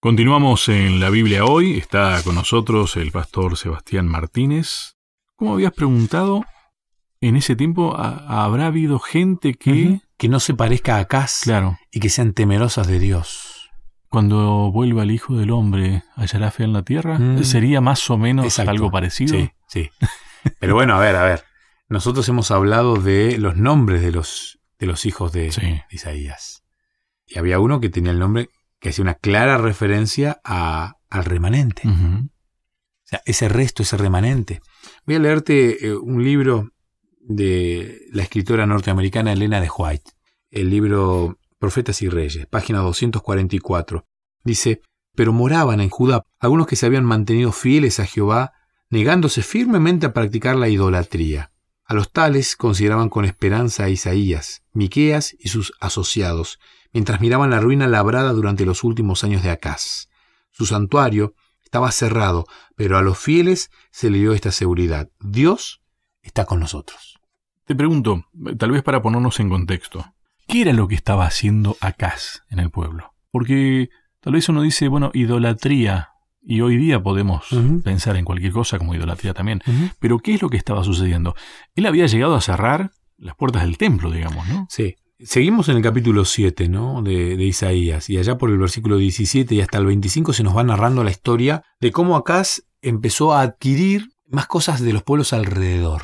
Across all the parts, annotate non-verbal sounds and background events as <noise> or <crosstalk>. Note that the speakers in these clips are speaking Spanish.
Continuamos en la Biblia hoy. Está con nosotros el pastor Sebastián Martínez. ¿Cómo habías preguntado? En ese tiempo habrá habido gente que... Que no se parezca a Acaz Claro. y que sean temerosas de Dios. Cuando vuelva el Hijo del Hombre, ¿hallará fe en la tierra? Mm. ¿Sería más o menos Exacto. algo parecido? Sí, sí. <laughs> Pero bueno, a ver, a ver. Nosotros hemos hablado de los nombres de los, de los hijos de, Sí. de Isaías. Y había uno que tenía el nombre que hacía una clara referencia a, al remanente. O sea, ese resto, ese remanente. Voy a leerte eh, un libro de la escritora norteamericana Elena de White, el libro Profetas y Reyes, página 244. Dice, pero moraban en Judá algunos que se habían mantenido fieles a Jehová, negándose firmemente a practicar la idolatría. A los tales consideraban con esperanza a Isaías, Miqueas y sus asociados, mientras miraban la ruina labrada durante los últimos años de Acaz. Su santuario estaba cerrado, pero a los fieles se le dio esta seguridad. Dios está con nosotros. Te pregunto, tal vez para ponernos en contexto, ¿qué era lo que estaba haciendo Acaz en el pueblo? Porque tal vez uno dice, bueno, idolatría, y hoy día podemos pensar en cualquier cosa como idolatría también, pero ¿qué es lo que estaba sucediendo? Él había llegado a cerrar las puertas del templo, digamos, ¿no? Sí. Seguimos en el capítulo 7 ¿no? de, de Isaías y allá por el versículo 17 y hasta el 25 se nos va narrando la historia de cómo Acaz empezó a adquirir más cosas de los pueblos alrededor.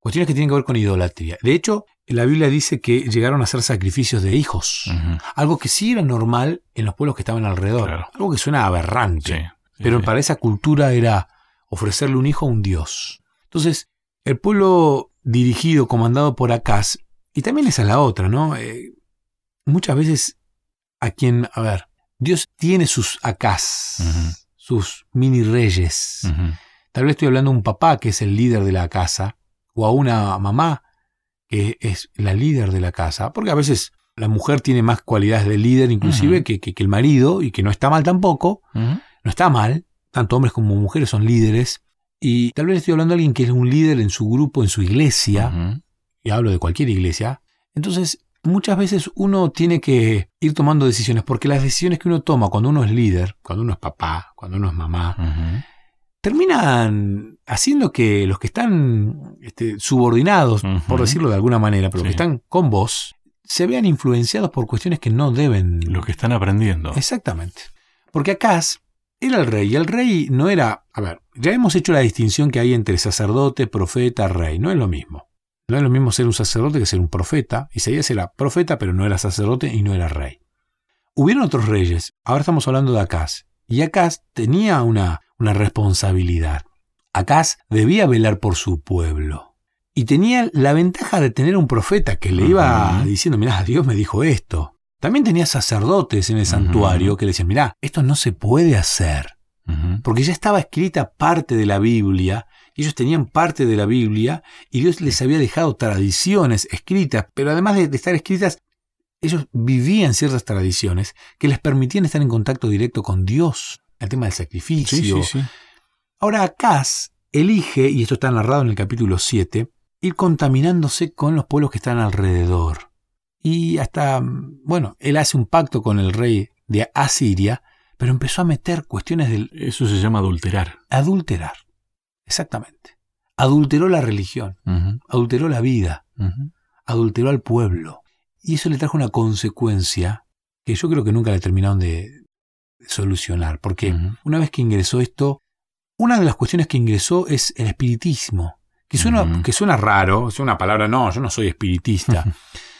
Cuestiones que tienen que ver con idolatría. De hecho, la Biblia dice que llegaron a hacer sacrificios de hijos. Algo que sí era normal en los pueblos que estaban alrededor. Claro. Algo que suena aberrante. Sí, Pero para esa cultura era ofrecerle un hijo a un dios. Entonces, el pueblo dirigido, comandado por Acaz, y también esa es la otra, ¿no? Eh, muchas veces a quien, a ver, Dios tiene sus Acaz, sus mini reyes. Tal vez estoy hablando de un papá que es el líder de la casa, o a una mamá que es la líder de la casa, porque a veces la mujer tiene más cualidades de líder inclusive que, que- que el marido, y que no está mal tampoco. No está mal, tanto hombres como mujeres son líderes, y tal vez estoy hablando de alguien que es un líder en su grupo, en su iglesia, y hablo de cualquier iglesia, entonces muchas veces uno tiene que ir tomando decisiones, porque las decisiones que uno toma cuando uno es líder, cuando uno es papá, cuando uno es mamá, terminan haciendo que los que están este, subordinados, por decirlo de alguna manera, pero Sí. que están con vos, se vean influenciados por cuestiones que no deben. Los que están aprendiendo. Exactamente. Porque Acaz era el rey, y el rey no era. A ver, ya hemos hecho la distinción que hay entre sacerdote, profeta, rey. No es lo mismo. No es lo mismo ser un sacerdote que ser un profeta. Isaías era profeta, pero no era sacerdote y no era rey. Hubieron otros reyes. Ahora estamos hablando de Acaz. Y Acaz tenía una, una responsabilidad. Acaz debía velar por su pueblo. Y tenía la ventaja de tener un profeta que le iba diciendo, mirá, Dios me dijo esto. También tenía sacerdotes en el santuario que le decían, mirá, esto no se puede hacer. Porque ya estaba escrita parte de la Biblia, y ellos tenían parte de la Biblia, y Dios les había dejado tradiciones escritas, pero además de, de estar escritas, ellos vivían ciertas tradiciones que les permitían estar en contacto directo con Dios, el tema del sacrificio. Sí, sí, sí. Ahora Acaz elige, y esto está narrado en el capítulo 7, ir contaminándose con los pueblos que están alrededor. Y hasta, mm, bueno, él hace un pacto con el rey de Asiria, pero empezó a meter cuestiones del Eso se llama adulterar. adulterar. Exactamente. Adulteró la religión, adulteró la vida, adulteró al pueblo. Y eso le trajo una consecuencia que yo creo que nunca le terminaron de solucionar. Porque una vez que ingresó esto, una de las cuestiones que ingresó es el espiritismo. Que suena, que suena raro, es una palabra, no, yo no soy espiritista. <laughs>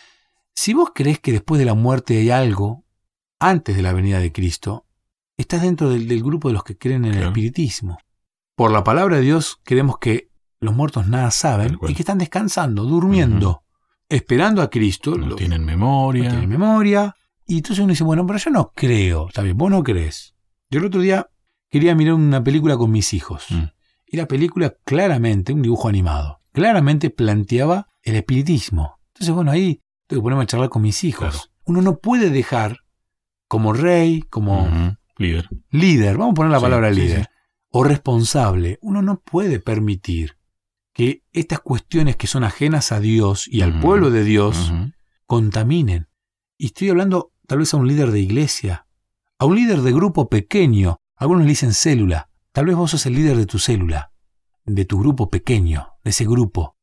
si vos crees que después de la muerte hay algo, antes de la venida de Cristo, estás dentro del, del grupo de los que creen en el espiritismo. Por la palabra de Dios creemos que los muertos nada saben y que están descansando, durmiendo, esperando a Cristo. No lo- tienen memoria. no tienen memoria. Y entonces uno dice, bueno, pero yo no creo. Está bien, vos no crees. Yo el otro día quería mirar una película con mis hijos. Mm. Y la película claramente, un dibujo animado, claramente planteaba el espiritismo. Entonces, bueno, ahí tengo que ponerme a charlar con mis hijos. Claro. Uno no puede dejar como rey, como. Líder. líder, vamos a poner la Sí, palabra líder, sí. o responsable, uno no puede permitir que estas cuestiones que son ajenas a Dios y al pueblo de Dios contaminen. Y estoy hablando tal vez a un líder de iglesia, a un líder de grupo pequeño. Algunos le dicen célula. Tal vez vos sos el líder de tu célula, de tu grupo pequeño, de ese grupo.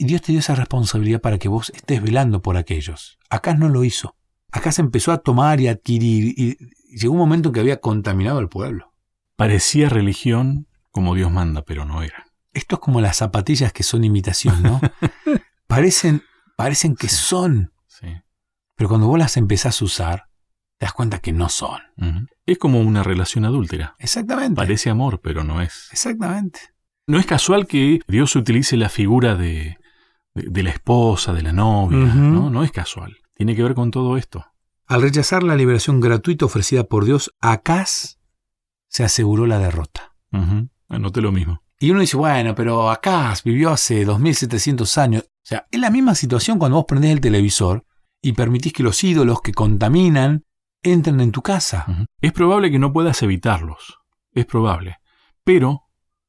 Y Dios te dio esa responsabilidad para que vos estés velando por aquellos. Acá no lo hizo. Acá se empezó a tomar y adquirir y llegó un momento que había contaminado al pueblo. Parecía religión como Dios manda, pero no era. Esto es como las zapatillas que son imitación, ¿no? <laughs> parecen, parecen que son, Sí. pero cuando vos las empezás a usar, te das cuenta que no son. Es como una relación adúltera. Exactamente. Parece amor, pero no es. Exactamente. No es casual que Dios utilice la figura de, de, de la esposa, de la novia. ¿no? No es casual. Tiene que ver con todo esto. Al rechazar la liberación gratuita ofrecida por Dios, Acaz se aseguró la derrota. Ujú. Anoté lo mismo. Y uno dice, bueno, pero Acaz vivió hace 2700 años. O sea, es la misma situación cuando vos prendés el televisor y permitís que los ídolos que contaminan entren en tu casa. Es probable que no puedas evitarlos. Es probable. Pero,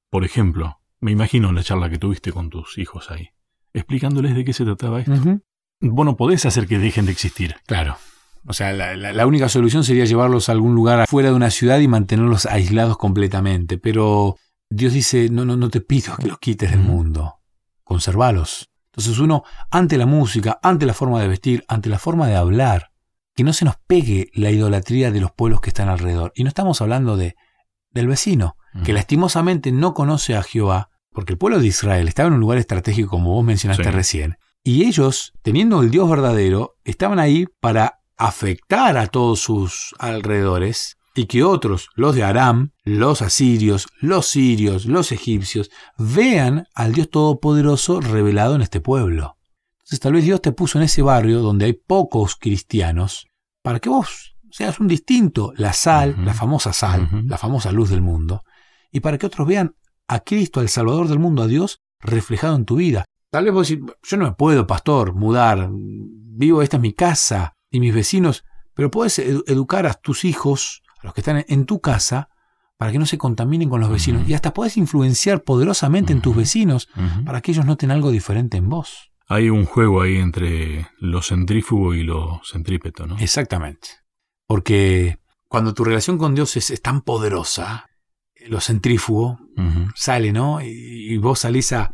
por ejemplo, me imagino la charla que tuviste con tus hijos ahí, explicándoles de qué se trataba esto. Ujú. Vos no podés hacer que dejen de existir. Claro. O sea, la, la- la única solución sería llevarlos a algún lugar fuera de una ciudad y mantenerlos aislados completamente. Pero Dios dice, no, no, no te pido que los quites del mundo. Conservalos. Entonces uno, ante la música, ante la forma de vestir, ante la forma de hablar, que no se nos pegue la idolatría de los pueblos que están alrededor. Y no estamos hablando de del vecino, que lastimosamente no conoce a Jehová, porque el pueblo de Israel estaba en un lugar estratégico como vos mencionaste Sí. recién, y ellos, teniendo el Dios verdadero, estaban ahí para afectar a todos sus alrededores y que otros, los de Aram, los asirios, los sirios, los egipcios, vean al Dios Todopoderoso revelado en este pueblo. Entonces tal vez Dios te puso en ese barrio donde hay pocos cristianos para que vos seas un distinto, la sal, la famosa sal, la famosa luz del mundo, y para que otros vean a Cristo, al Salvador del mundo, a Dios, reflejado en tu vida. Tal vez vos decís, yo no me puedo, pastor, mudar, vivo, esta es mi casa y mis vecinos, pero puedes edu- educar a tus hijos, a los que están en- tu casa, para que no se contaminen con los vecinos, y hasta puedes influenciar poderosamente en tus vecinos para que ellos noten algo diferente en vos. Hay un juego ahí entre lo centrífugo y lo centrípeto, ¿no? Exactamente. Porque cuando tu relación con Dios es, es tan poderosa, lo centrífugo sale, ¿no? Y, y vos salís a,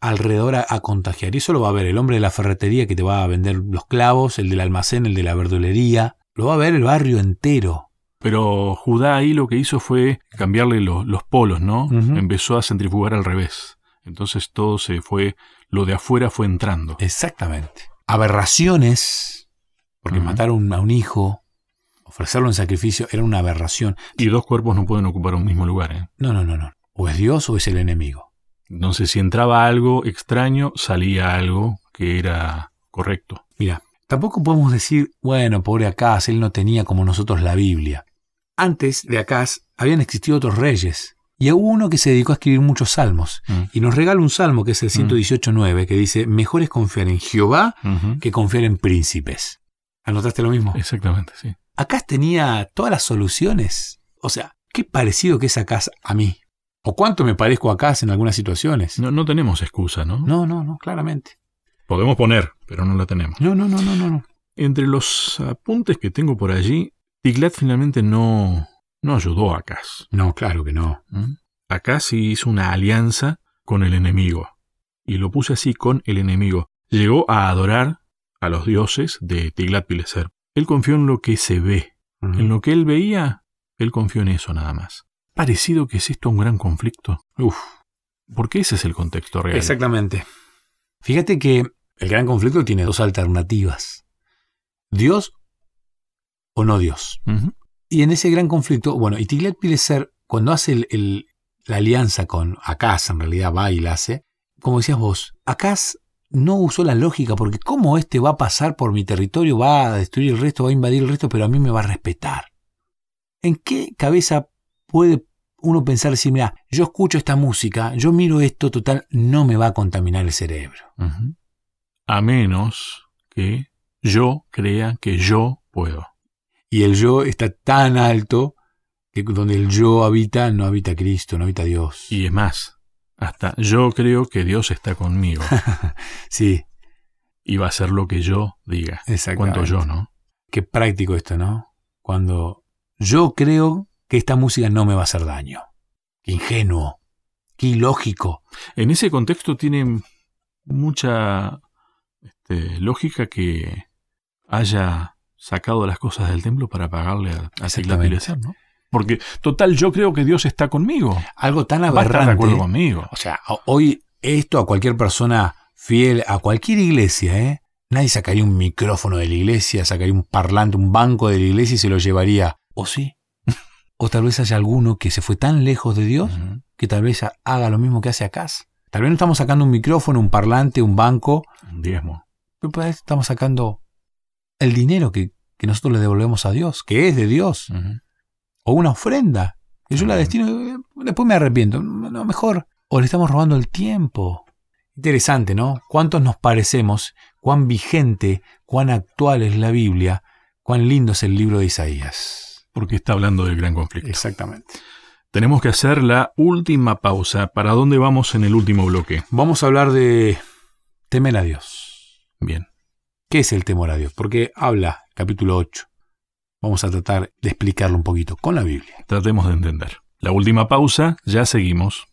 alrededor a, a contagiar. Y eso lo va a ver el hombre de la ferretería que te va a vender los clavos, el del almacén, el de la verdulería. Lo va a ver el barrio entero. Pero Judá ahí lo que hizo fue cambiarle lo- los polos, ¿no? Empezó a centrifugar al revés. Entonces todo se fue, lo de afuera fue entrando. Exactamente. Aberraciones, porque Ujú. matar a un, a un hijo, ofrecerlo en sacrificio, era una aberración. Y dos cuerpos no pueden ocupar un mismo lugar, ¿eh? No, no, no, no. O es Dios o es el enemigo. Entonces si entraba algo extraño, salía algo que era correcto. Mira, tampoco podemos decir, bueno, pobre Acaz, él no tenía como nosotros la Biblia. Antes de Acaz habían existido otros reyes, y hubo uno que se dedicó a escribir muchos salmos, Mm. y nos regala un salmo que es el 118.9, que dice, mejor es confiar en Jehová que confiar en príncipes. ¿Anotaste lo mismo? Exactamente, sí. Acaz tenía todas las soluciones. O sea, qué parecido que es Acaz a mí. O cuánto me parezco a Acaz en algunas situaciones. No, no tenemos excusa, ¿no? no, no, no, claramente. Podemos poner, pero no la tenemos. No, no, no, no, no. no. Entre los apuntes que tengo por allí, Tiglat finalmente no, no ayudó a Acaz. No, claro que no. ¿Mm? Acaz sí hizo una alianza con el enemigo. Y lo puse así con el enemigo. Llegó a adorar a los dioses de Tiglat-Pileser. Él confió en lo que se ve. En lo que él veía, él confió en eso nada más. Parecido que es esto un gran conflicto. Uf, Porque ese es el contexto real. Exactamente. Fíjate que el gran conflicto tiene dos alternativas. Dios o no Dios. Y en ese gran conflicto, bueno, y Tiglat-Pileser, cuando hace el- el- la alianza con Acaz, en realidad va y la hace, como decías vos, Acaz no usó la lógica, porque ¿cómo este va a pasar por mi territorio, va a destruir el resto, va a invadir el resto, pero a mí me va a respetar? ¿En qué cabeza puede uno pensar, decir, mira, yo escucho esta música, yo miro esto, total, no me va a contaminar el cerebro? A menos que yo crea que yo puedo. Y el yo está tan alto que donde el yo habita, no habita Cristo, no habita Dios. Y es más, hasta yo creo que Dios está conmigo <laughs> Sí, y va a hacer lo que yo diga. exactamente. Cuanto yo, ¿no? Qué práctico esto, ¿no? Cuando yo creo que esta música no me va a hacer daño. Qué ingenuo, qué ilógico. En ese contexto tiene mucha este, lógica que haya sacado las cosas del templo para pagarle a, a Tiglat-Pileser, ¿no? Porque, total, yo creo que Dios está conmigo. Algo tan aberrante. de acuerdo conmigo. O sea, ho- hoy esto a cualquier persona fiel, a cualquier iglesia, ¿eh? Nadie sacaría un micrófono de la iglesia, sacaría un parlante, un banco de la iglesia y se lo llevaría. ¿O sí? <laughs> o tal vez haya alguno que se fue tan lejos de Dios que tal vez ha- haga lo mismo que hace acá. Tal vez no estamos sacando un micrófono, un parlante, un banco, Un diezmo. pero tal vez estamos sacando el dinero que, que nosotros le devolvemos a Dios, que es de Dios. O una ofrenda, que yo la destino, eh, después me arrepiento, no, mejor, o le estamos robando el tiempo. Interesante, ¿no? ¿Cuántos nos parecemos? ¿Cuán vigente, cuán actual es la Biblia? ¿Cuán lindo es el libro de Isaías? Porque está hablando del gran conflicto. Exactamente. Tenemos que hacer la última pausa. ¿Para dónde vamos en el último bloque? Vamos a hablar de temer a Dios. Bien. ¿Qué es el temor a Dios? Porque habla, capítulo 8. Vamos a tratar de explicarlo un poquito con la Biblia. Tratemos de entender. La última pausa, ya seguimos.